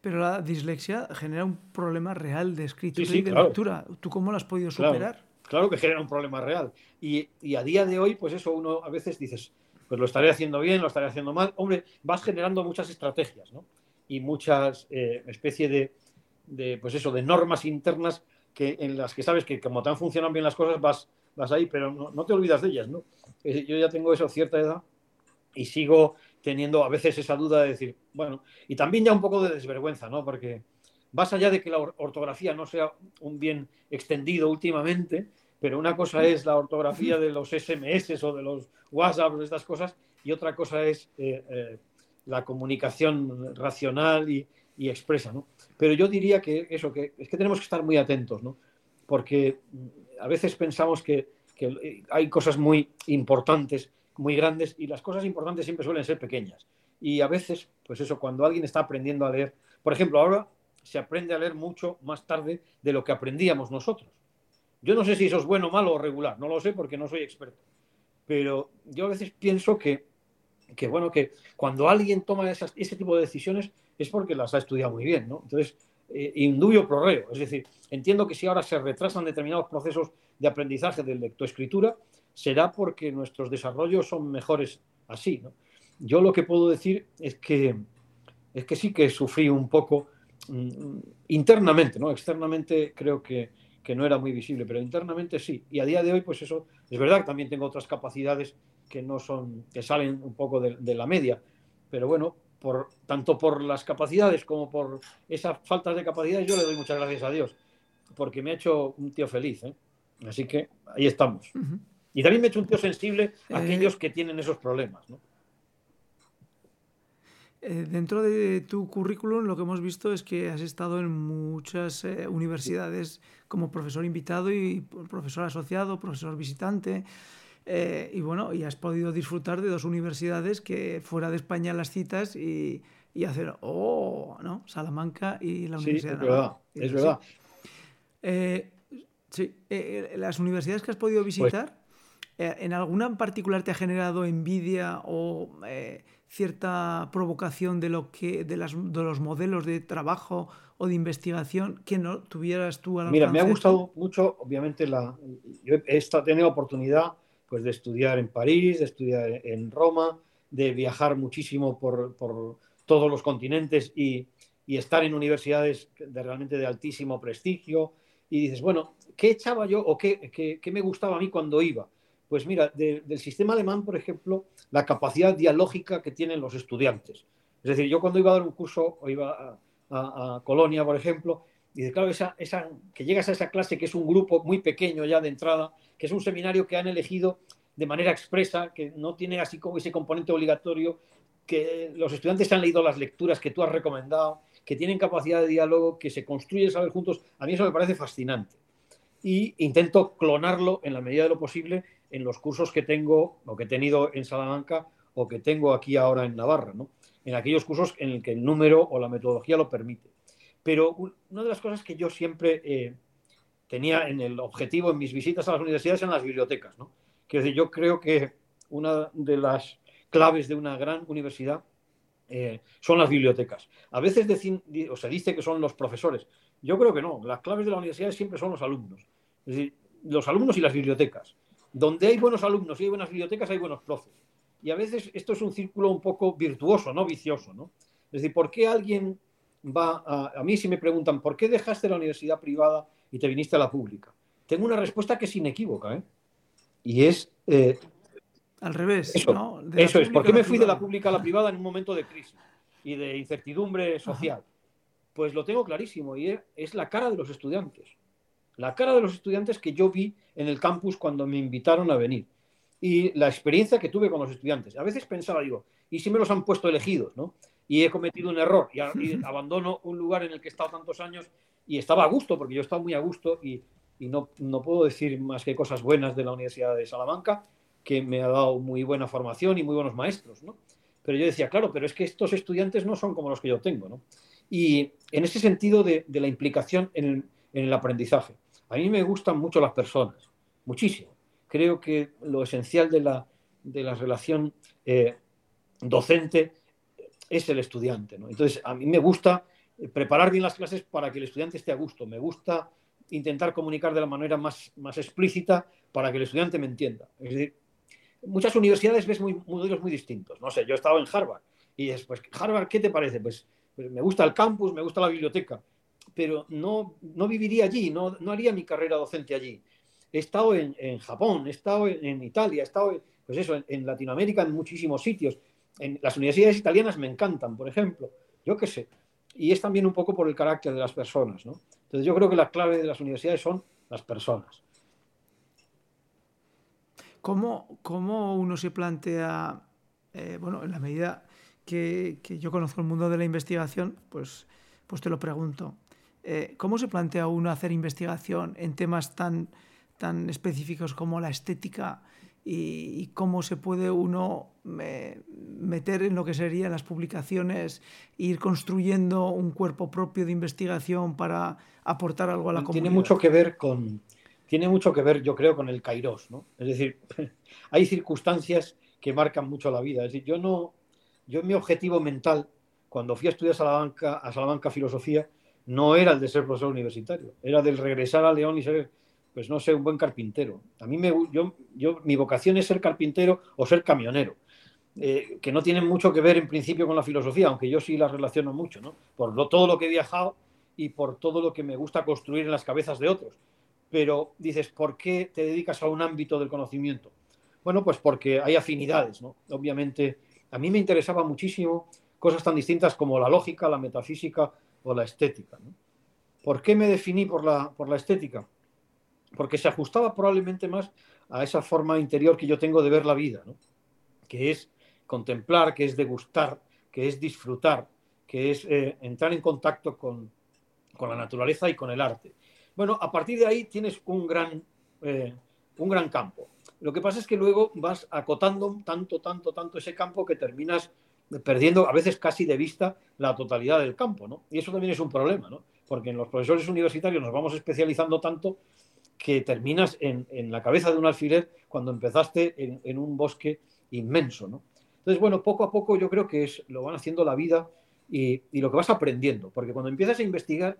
Pero la dislexia genera un problema real de escritura y de lectura. ¿Tú cómo lo has podido superar? Claro, que genera un problema real. Y, y, a día de hoy, pues eso, uno a veces dices, pues lo estaré haciendo bien, lo estaré haciendo mal. Hombre, vas generando muchas estrategias, ¿no? Y muchas eh, especie de, de, pues eso, de normas internas que, en las que sabes que como te han funcionado bien las cosas, vas, vas ahí, pero no, no te olvidas de ellas, ¿no? Yo ya tengo eso cierta edad y sigo teniendo a veces esa duda de decir, bueno, y también ya un poco de desvergüenza, ¿no? Porque más allá de que la ortografía no sea un bien extendido últimamente, pero una cosa es la ortografía de los SMS o de los WhatsApp o de estas cosas, y otra cosa es eh, eh, la comunicación racional y, expresa, ¿no? Pero yo diría que eso, que es que tenemos que estar muy atentos, ¿no? Porque a veces pensamos que, que hay cosas muy importantes muy grandes y las cosas importantes siempre suelen ser pequeñas. Y a veces, pues eso, cuando alguien está aprendiendo a leer, por ejemplo, ahora se aprende a leer mucho más tarde de lo que aprendíamos nosotros. Yo no sé si eso es bueno, malo o regular, no lo sé porque no soy experto. Pero yo a veces pienso que, que bueno, que cuando alguien toma esas, ese tipo de decisiones es porque las ha estudiado muy bien, ¿no? Entonces, eh, indubio. Es decir, entiendo que si ahora se retrasan determinados procesos de aprendizaje de lectoescritura, será porque nuestros desarrollos son mejores así. Yo lo que puedo decir es que, es que sí que sufrí un poco internamente, ¿no? externamente creo que, que, no era muy visible, pero internamente sí. Y a día de hoy, pues eso, es verdad que también tengo otras capacidades que no son, que salen un poco de, de la media, pero bueno, por, tanto por las capacidades como por esas faltas de capacidades, yo le doy muchas gracias a Dios, porque me ha hecho un tío feliz. ¿eh? Así que ahí estamos. Y también me he hecho un tío sensible a eh, aquellos que tienen esos problemas. ¿no? Eh, dentro de tu currículum lo que hemos visto es que has estado en muchas eh, universidades como profesor invitado y profesor asociado, profesor visitante. y bueno, y has podido disfrutar de dos universidades que fuera de España las citas y, y hacer, oh, ¿no? Salamanca y la Universidad es verdad, Es verdad. Sí, las universidades que has podido pues visitar. Eh, ¿En alguna en particular te ha generado envidia o eh, cierta provocación de, lo que, de, las, de, los modelos de trabajo o de investigación que no tuvieras tú al Mira, me ha gustado mucho, obviamente, la, yo he tenido oportunidad pues, de estudiar en París, de estudiar en Roma, de viajar muchísimo por, por todos los continentes y, y, estar en universidades de realmente de altísimo prestigio. Y dices, bueno, ¿qué echaba yo o qué, qué, qué me gustaba a mí cuando iba? Pues mira, del sistema alemán, por ejemplo, la capacidad dialógica que tienen los estudiantes. Es decir, yo cuando iba a dar un curso o iba a, Colonia, por ejemplo, y claro, que llegas a esa clase que es un grupo muy pequeño ya de entrada, que es un seminario que han elegido de manera expresa, que no tiene así como ese componente obligatorio, que los estudiantes han leído las lecturas que tú has recomendado, que tienen capacidad de diálogo, que se construye saber juntos, a mí eso me parece fascinante. Y intento clonarlo en la medida de lo posible en los cursos que tengo o que he tenido en Salamanca o que tengo aquí ahora en Navarra, ¿no? en aquellos cursos en el que el número o la metodología lo permite. Pero una de las cosas que yo siempre eh, tenía en el objetivo en mis visitas a las universidades eran las bibliotecas. ¿no? Quiero decir, yo creo que una de las claves de una gran universidad eh, son las bibliotecas. A veces se dice que son los profesores. Yo creo que no. Las claves de la universidad siempre son los alumnos. Es decir, los alumnos y las bibliotecas donde hay buenos alumnos y hay buenas bibliotecas, hay buenos profes. Y a veces esto es un círculo un poco virtuoso, no vicioso, ¿no? Es decir, ¿por qué alguien va a... A mí si me preguntan, ¿por qué dejaste la universidad privada y te viniste a la pública? Tengo una respuesta que es inequívoca, ¿eh? Y es... Eh, Al revés, eso, ¿no? Eso es, ¿por qué me fui de la pública a la privada en un momento de crisis y de incertidumbre social? Pues lo tengo clarísimo y es la cara de los estudiantes la cara de los estudiantes que yo vi en el campus cuando me invitaron a venir y la experiencia que tuve con los estudiantes. A veces pensaba, digo, ¿y si me los han puesto elegidos? ¿no? Y he cometido un error y, [laughs] abandono un lugar en el que he estado tantos años y estaba a gusto, porque yo estaba muy a gusto y, no, no, puedo decir más que cosas buenas de la Universidad de Salamanca, que me ha dado muy buena formación y muy buenos maestros. ¿no? Pero yo decía, claro, pero es que estos estudiantes no son como los que yo tengo. ¿no? Y en ese sentido de, de la implicación en el aprendizaje. A mí me gustan mucho las personas, muchísimo. Creo que lo esencial de la, de la relación eh, docente es el estudiante. Entonces, a mí me gusta preparar bien las clases para que el estudiante esté a gusto. Me gusta intentar comunicar de la manera más, más explícita para que el estudiante me entienda. Es decir, muchas universidades ves muy, modelos muy distintos. No sé, yo he estado en Harvard y después, Harvard, ¿qué te parece? Pues, pues, me gusta el campus, me gusta la biblioteca, pero no, no viviría allí, no, no haría mi carrera docente allí. He estado en, Japón, he estado en, Italia, he estado, pues eso, en, Latinoamérica, en muchísimos sitios. Las universidades italianas me encantan, por ejemplo. Yo qué sé. Y es también un poco por el carácter de las personas, ¿no? Entonces yo creo que la clave de las universidades son las personas. ¿Cómo, cómo uno se plantea, eh, bueno, en la medida que, que, yo conozco el mundo de la investigación, pues, pues te lo pregunto. Eh, ¿Cómo se plantea uno hacer investigación en temas tan, tan específicos como la estética y, cómo se puede uno meter en lo que serían las publicaciones ir construyendo un cuerpo propio de investigación para aportar algo a la comunidad? Tiene mucho que ver con, tiene mucho que ver, yo creo, con el kairos, ¿no? Es decir, [laughs] hay circunstancias que marcan mucho la vida. Es decir, yo no, yo mi objetivo mental, cuando fui a estudiar a Salamanca, a Salamanca Filosofía, no era el de ser profesor universitario, era del regresar a León y ser, pues no sé, un buen carpintero. A mí me, yo, yo, mi vocación es ser carpintero o ser camionero, eh, que no tienen mucho que ver en principio con la filosofía, aunque yo sí la relaciono mucho, ¿no? Por lo, todo lo que he viajado y por todo lo que me gusta construir en las cabezas de otros pero dices, ¿por qué te dedicas a un ámbito del conocimiento? Bueno, pues porque hay afinidades, ¿no? Obviamente, a mí me interesaba muchísimo cosas tan distintas como la lógica, la metafísica o la estética. ¿Por qué me definí por la, por la estética? Porque se ajustaba probablemente más a esa forma interior que yo tengo de ver la vida, ¿no? que es contemplar, que es degustar, que es disfrutar, que es eh, entrar en contacto con, con la naturaleza y con el arte. Bueno, a partir de ahí tienes un gran, eh, un gran campo. Lo que pasa es que luego vas acotando tanto, tanto, tanto ese campo que terminas perdiendo a veces casi de vista la totalidad del campo, ¿no? Y eso también es un problema, ¿no? Porque en los profesores universitarios nos vamos especializando tanto que terminas en, la cabeza de un alfiler cuando empezaste en, un bosque inmenso, ¿no? Entonces, bueno, poco a poco yo creo que es, lo van haciendo la vida y, y lo que vas aprendiendo, porque cuando empiezas a investigar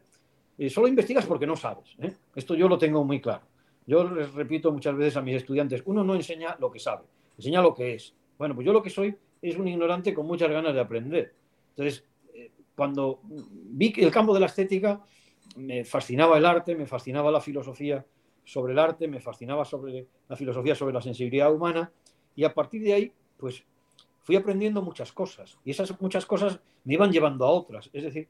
solo investigas porque no sabes. ¿eh? Esto yo lo tengo muy claro. Yo les repito muchas veces a mis estudiantes, uno no enseña lo que sabe, enseña lo que es. Bueno, pues yo lo que soy es un ignorante con muchas ganas de aprender. Entonces, eh, cuando vi el campo de la estética, me fascinaba el arte, me fascinaba la filosofía sobre el arte, me fascinaba sobre la filosofía sobre la sensibilidad humana, y a partir de ahí, pues fui aprendiendo muchas cosas, y esas muchas cosas me iban llevando a otras. Es decir,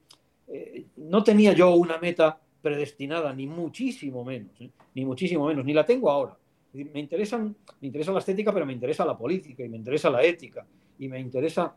eh, no tenía yo una meta predestinada, ni muchísimo menos, ¿eh? ni muchísimo menos, ni la tengo ahora. Me, interesan, me interesa la estética, pero me interesa la política, y me interesa la ética, y me interesa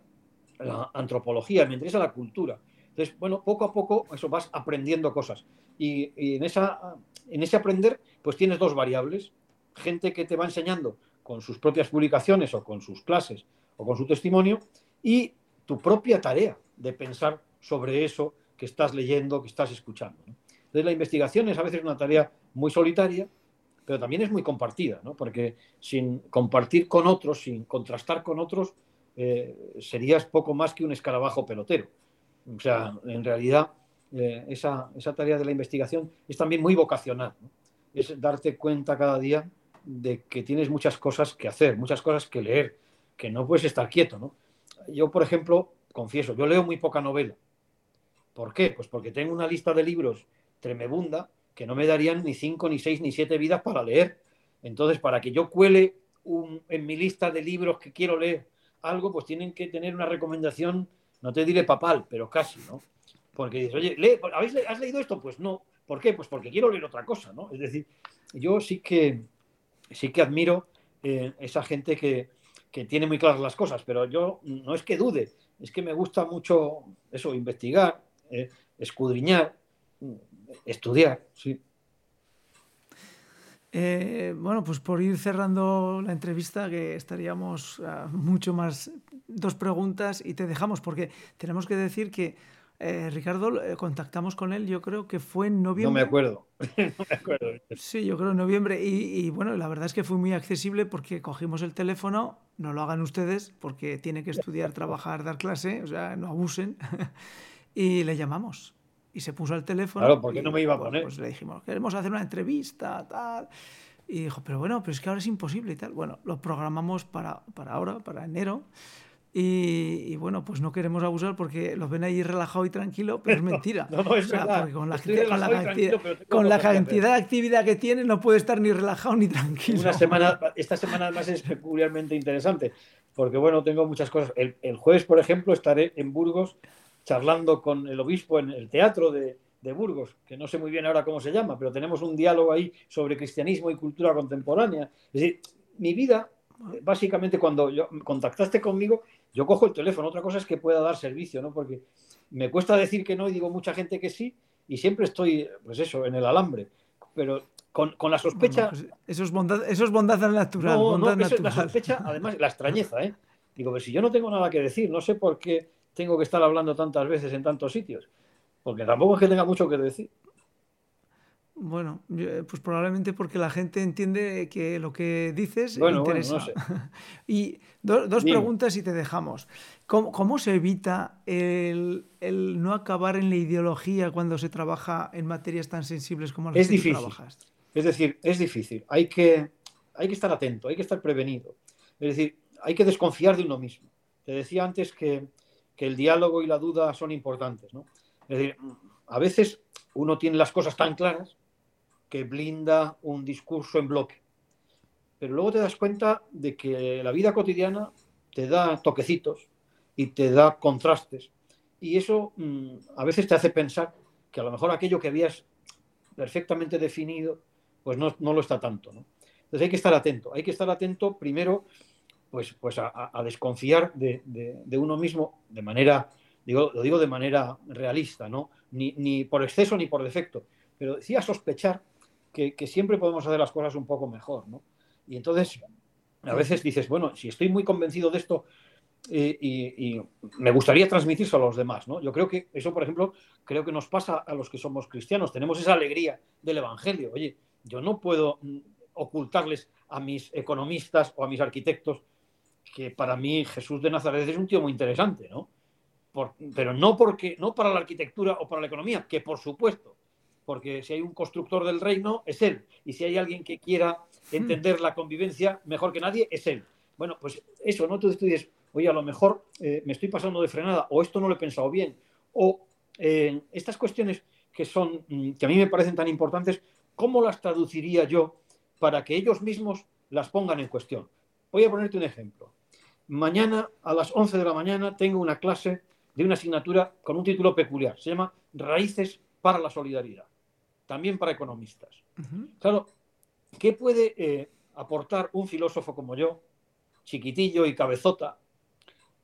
la antropología, me interesa la cultura. Entonces, bueno, poco a poco eso vas aprendiendo cosas. Y, en, esa, en ese aprender, pues tienes dos variables. Gente que te va enseñando con sus propias publicaciones o con sus clases o con su testimonio, y tu propia tarea de pensar sobre eso que estás leyendo, que estás escuchando. Entonces la investigación es a veces una tarea muy solitaria, pero también es muy compartida, ¿no? porque sin compartir con otros, sin contrastar con otros, eh, serías poco más que un escarabajo pelotero. O sea, en realidad esa, esa, tarea de la investigación es también muy vocacional. Es darte cuenta cada día de que tienes muchas cosas que hacer, muchas cosas que leer, que no puedes estar quieto. ¿no? Yo, por ejemplo, confieso, yo leo muy poca novela. ¿Por qué? Pues porque tengo una lista de libros tremebunda que no me darían ni cinco, ni seis, ni siete vidas para leer. Entonces, para que yo cuele en mi lista de libros que quiero leer algo, pues tienen que tener una recomendación, no te diré papal, pero casi, ¿no? Porque dices, oye, ¿has leído esto? Pues no. ¿Por qué? Pues porque quiero leer otra cosa, ¿no? Es decir, yo sí que, sí que admiro eh, esa gente que, que tiene muy claras las cosas, pero yo no es que dude, es que me gusta mucho eso, investigar, eh, escudriñar, estudiar, sí. Eh, bueno, pues por ir cerrando la entrevista, que estaríamos ah, mucho más, dos preguntas y te dejamos, porque tenemos que decir que eh, Ricardo, contactamos con él, yo creo que fue en noviembre. [laughs] No me acuerdo, no me acuerdo. Sí, yo creo en noviembre. Y, y, bueno, la verdad es que fue muy accesible porque cogimos el teléfono, no lo hagan ustedes, porque tiene que estudiar, [laughs] trabajar, dar clase, o sea, no abusen. [laughs] y le llamamos. y se puso al teléfono. Claro, ¿por qué no me iba a poner? Pues le dijimos, queremos hacer una entrevista, tal. Y dijo, pero bueno, pero es que ahora es imposible y tal. Bueno, lo programamos para, para ahora, para enero. Y, bueno, pues no queremos abusar porque los ven ahí relajado y tranquilo, pero es [laughs] mentira. no, no, es verdad. con la, con la cantidad, de actividad que tiene no puede estar ni relajado ni tranquilo. Una semana, esta semana además es peculiarmente interesante porque bueno, tengo muchas cosas. El, el jueves, por ejemplo, estaré en Burgos charlando con el obispo en el teatro de, de Burgos, que no sé muy bien ahora cómo se llama, pero tenemos un diálogo ahí sobre cristianismo y cultura contemporánea. Es decir, mi vida, básicamente cuando yo contactaste conmigo, yo cojo el teléfono. Otra cosa es que pueda dar servicio, ¿no? Porque me cuesta decir que no y digo mucha gente que sí y siempre estoy, pues eso, en el alambre. Pero con, con la sospecha... Pues eso, es bondad, eso es bondad natural. No, bondad no, natural. la sospecha, además, la extrañeza, ¿eh? [laughs] Digo, pero si yo no tengo nada que decir, no sé por qué tengo que estar hablando tantas veces en tantos sitios. Porque tampoco es que tenga mucho que decir. Bueno, pues probablemente porque la gente entiende que lo que dices interesa. Bueno, no sé. [laughs] y dos preguntas y te dejamos. ¿Cómo, se evita el, el, no acabar en la ideología cuando se trabaja en materias tan sensibles como las es que difícil. trabajas? Es decir, es difícil. Hay que, hay que estar atento, hay que estar prevenido. Es decir, hay que desconfiar de uno mismo. Te decía antes que, que el diálogo y la duda son importantes. ¿no? Es decir, a veces uno tiene las cosas tan claras que blinda un discurso en bloque. Pero luego te das cuenta de que la vida cotidiana te da toquecitos y te da contrastes. Y eso mmm, a veces te hace pensar que a lo mejor aquello que habías perfectamente definido, pues no, no lo está tanto. ¿no? Entonces hay que estar atento. Hay que estar atento primero pues, pues a, a desconfiar de, de, de, uno mismo de manera, digo, lo digo de manera realista, ¿no? Ni, ni por exceso ni por defecto, pero decía sospechar que, siempre podemos hacer las cosas un poco mejor, ¿no? Y entonces, a veces dices, bueno, si estoy muy convencido de esto eh, y, me gustaría transmitírselo a los demás, ¿no? Yo creo que eso, por ejemplo, creo que nos pasa a los que somos cristianos, tenemos esa alegría del Evangelio. Oye, yo no puedo mm, ocultarles a mis economistas o a mis arquitectos que para mí Jesús de Nazaret es un tío muy interesante, ¿no? Pero no porque no para la arquitectura o para la economía, que por supuesto, porque si hay un constructor del reino es él y si hay alguien que quiera entender la convivencia mejor que nadie es él. Bueno, pues eso, ¿no? Tú, tú dices, oye, a lo mejor eh, me estoy pasando de frenada o esto no lo he pensado bien o eh, estas cuestiones que son mm, que a mí me parecen tan importantes, ¿cómo las traduciría yo para que ellos mismos las pongan en cuestión? Voy a ponerte un ejemplo. Mañana a las 11 de la mañana tengo una clase de una asignatura con un título peculiar. Se llama Raíces para la Solidaridad. También para economistas. Uh -huh. Claro, ¿qué puede eh, aportar un filósofo como yo, chiquitillo y cabezota,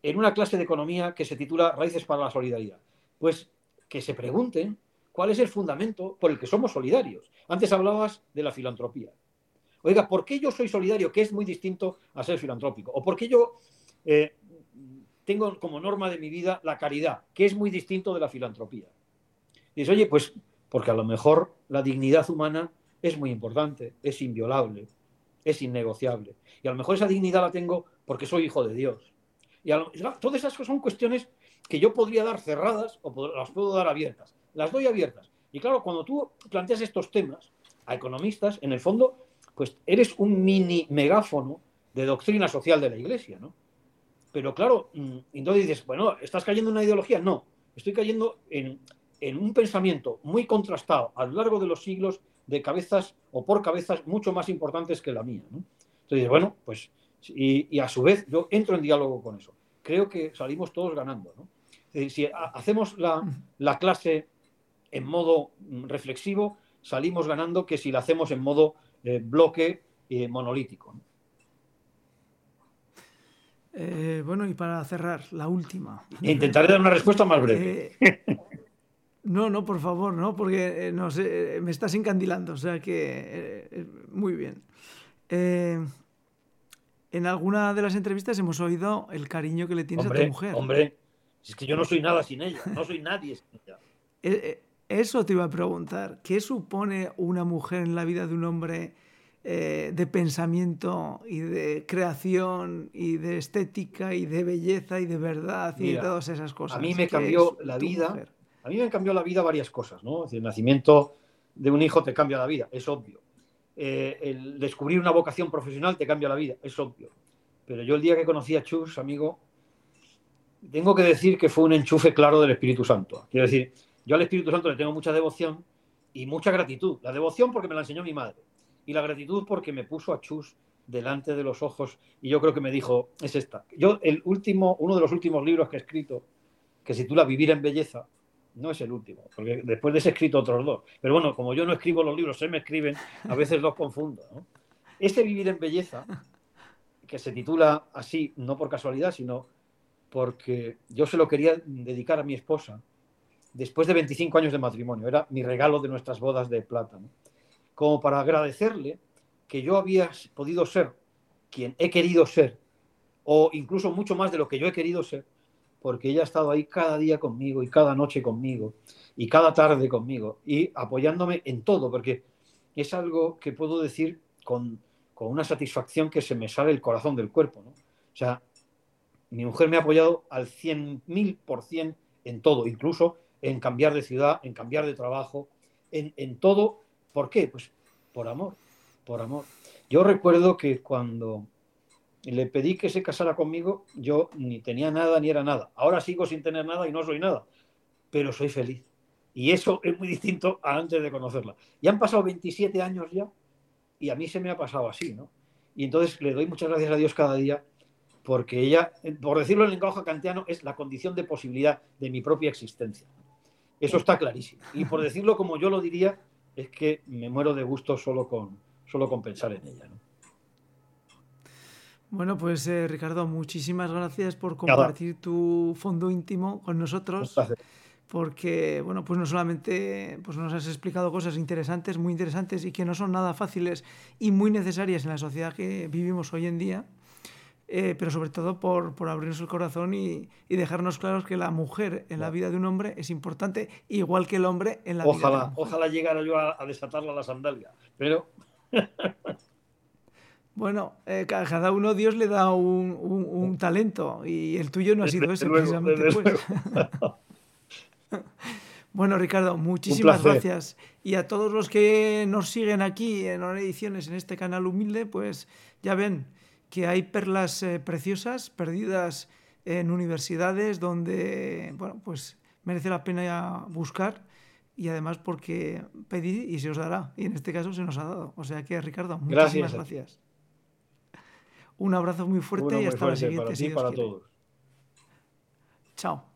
en una clase de economía que se titula Raíces para la Solidaridad? Pues que se pregunten cuál es el fundamento por el que somos solidarios. Antes hablabas de la filantropía. Oiga, ¿por qué yo soy solidario? Que es muy distinto a ser filantrópico. ¿O por qué yo eh, tengo como norma de mi vida la caridad? Que es muy distinto de la filantropía. Dices, oye, pues porque a lo mejor la dignidad humana es muy importante, es inviolable, es innegociable. Y a lo mejor esa dignidad la tengo porque soy hijo de Dios. Y lo, todas esas son cuestiones que yo podría dar cerradas o las puedo dar abiertas. Las doy abiertas. Y claro, cuando tú planteas estos temas a economistas, en el fondo pues eres un mini megáfono de doctrina social de la Iglesia, ¿no? Pero claro, entonces dices, bueno, ¿estás cayendo en una ideología? No, estoy cayendo en, en un pensamiento muy contrastado a lo largo de los siglos de cabezas o por cabezas mucho más importantes que la mía, ¿no? Entonces, bueno, pues, y, y a su vez yo entro en diálogo con eso. Creo que salimos todos ganando, ¿no? Decir, si hacemos la, la clase en modo reflexivo, salimos ganando que si la hacemos en modo eh, bloque eh, monolítico. Eh, bueno, y para cerrar, la última. Intentaré dar una respuesta más breve. [laughs] no, no, por favor, no, porque no sé, me estás encandilando, o sea que muy bien. en alguna de las entrevistas hemos oído el cariño que le tienes hombre, a tu mujer. Hombre, es que yo no soy nada sin ella, no soy nadie sin ella. Eso te iba a preguntar. ¿Qué supone una mujer en la vida de un hombre eh, de pensamiento y de creación y de estética y de belleza y de verdad Mira, y de todas esas cosas? A mí me cambió la vida. Mujer? A mí me cambió la vida varias cosas, ¿no? el nacimiento de un hijo te cambia la vida, es obvio. Eh, el descubrir una vocación profesional te cambia la vida, es obvio. Pero yo el día que conocí a Chus, amigo, tengo que decir que fue un enchufe claro del Espíritu Santo. Quiero decir, yo al Espíritu Santo le tengo mucha devoción y mucha gratitud. La devoción porque me la enseñó mi madre y la gratitud porque me puso a Chus delante de los ojos y yo creo que me dijo, es esta. Yo, el último, uno de los últimos libros que he escrito, que se titula Vivir en Belleza, no es el último, porque después de ese he escrito otros dos. Pero bueno, como yo no escribo los libros, se me escriben, a veces los confundo. Este Vivir en Belleza, que se titula así, no por casualidad, sino porque yo se lo quería dedicar a mi esposa después de 25 años de matrimonio. Era mi regalo de nuestras bodas de plata. Como para agradecerle que yo había podido ser quien he querido ser, o incluso mucho más de lo que yo he querido ser, porque ella ha estado ahí cada día conmigo y cada noche conmigo y cada tarde conmigo y apoyándome en todo, porque es algo que puedo decir con, una satisfacción que se me sale el corazón del cuerpo. ¿no? O sea, mi mujer me ha apoyado al 100.000% en todo, incluso en cambiar de ciudad, en cambiar de trabajo, en, en todo. ¿Por qué? Pues por amor por amor. Yo recuerdo que cuando le pedí que se casara conmigo, yo ni tenía nada ni era nada. Ahora sigo sin tener nada y no soy nada, pero soy feliz. Y eso es muy distinto a antes de conocerla. Y han pasado 27 años ya y a mí se me ha pasado así, ¿no? Y entonces le doy muchas gracias a Dios cada día porque ella, por decirlo en lenguaje kantiano, es la condición de posibilidad de mi propia existencia. Eso está clarísimo. Y por decirlo como yo lo diría, es que me muero de gusto solo con, solo con pensar en ella. Bueno, pues eh, Ricardo, muchísimas gracias por compartir tu fondo íntimo con nosotros. Porque, bueno, pues no solamente pues nos has explicado cosas interesantes, muy interesantes y que no son nada fáciles y muy necesarias en la sociedad que vivimos hoy en día, eh, pero sobre todo por, por abrirnos el corazón y, y, dejarnos claros que la mujer en la vida de un hombre es importante, igual que el hombre en la vida de la Ojalá llegara yo a, a desatarla la sandalia, pero [laughs] bueno, eh, cada uno Dios le da un, talento y el tuyo no ha sido ese precisamente. Pues. [laughs] bueno, Ricardo, muchísimas gracias. Y a todos los que nos siguen aquí en Ediciones, en este canal humilde, pues ya ven que hay perlas eh, preciosas perdidas en universidades donde, bueno, pues merece la pena buscar y además porque pedí y se os dará. Y en este caso se nos ha dado. O sea que, Ricardo, muchísimas gracias. Un abrazo muy fuerte y hasta la siguiente. Para ti y para todos. Chao.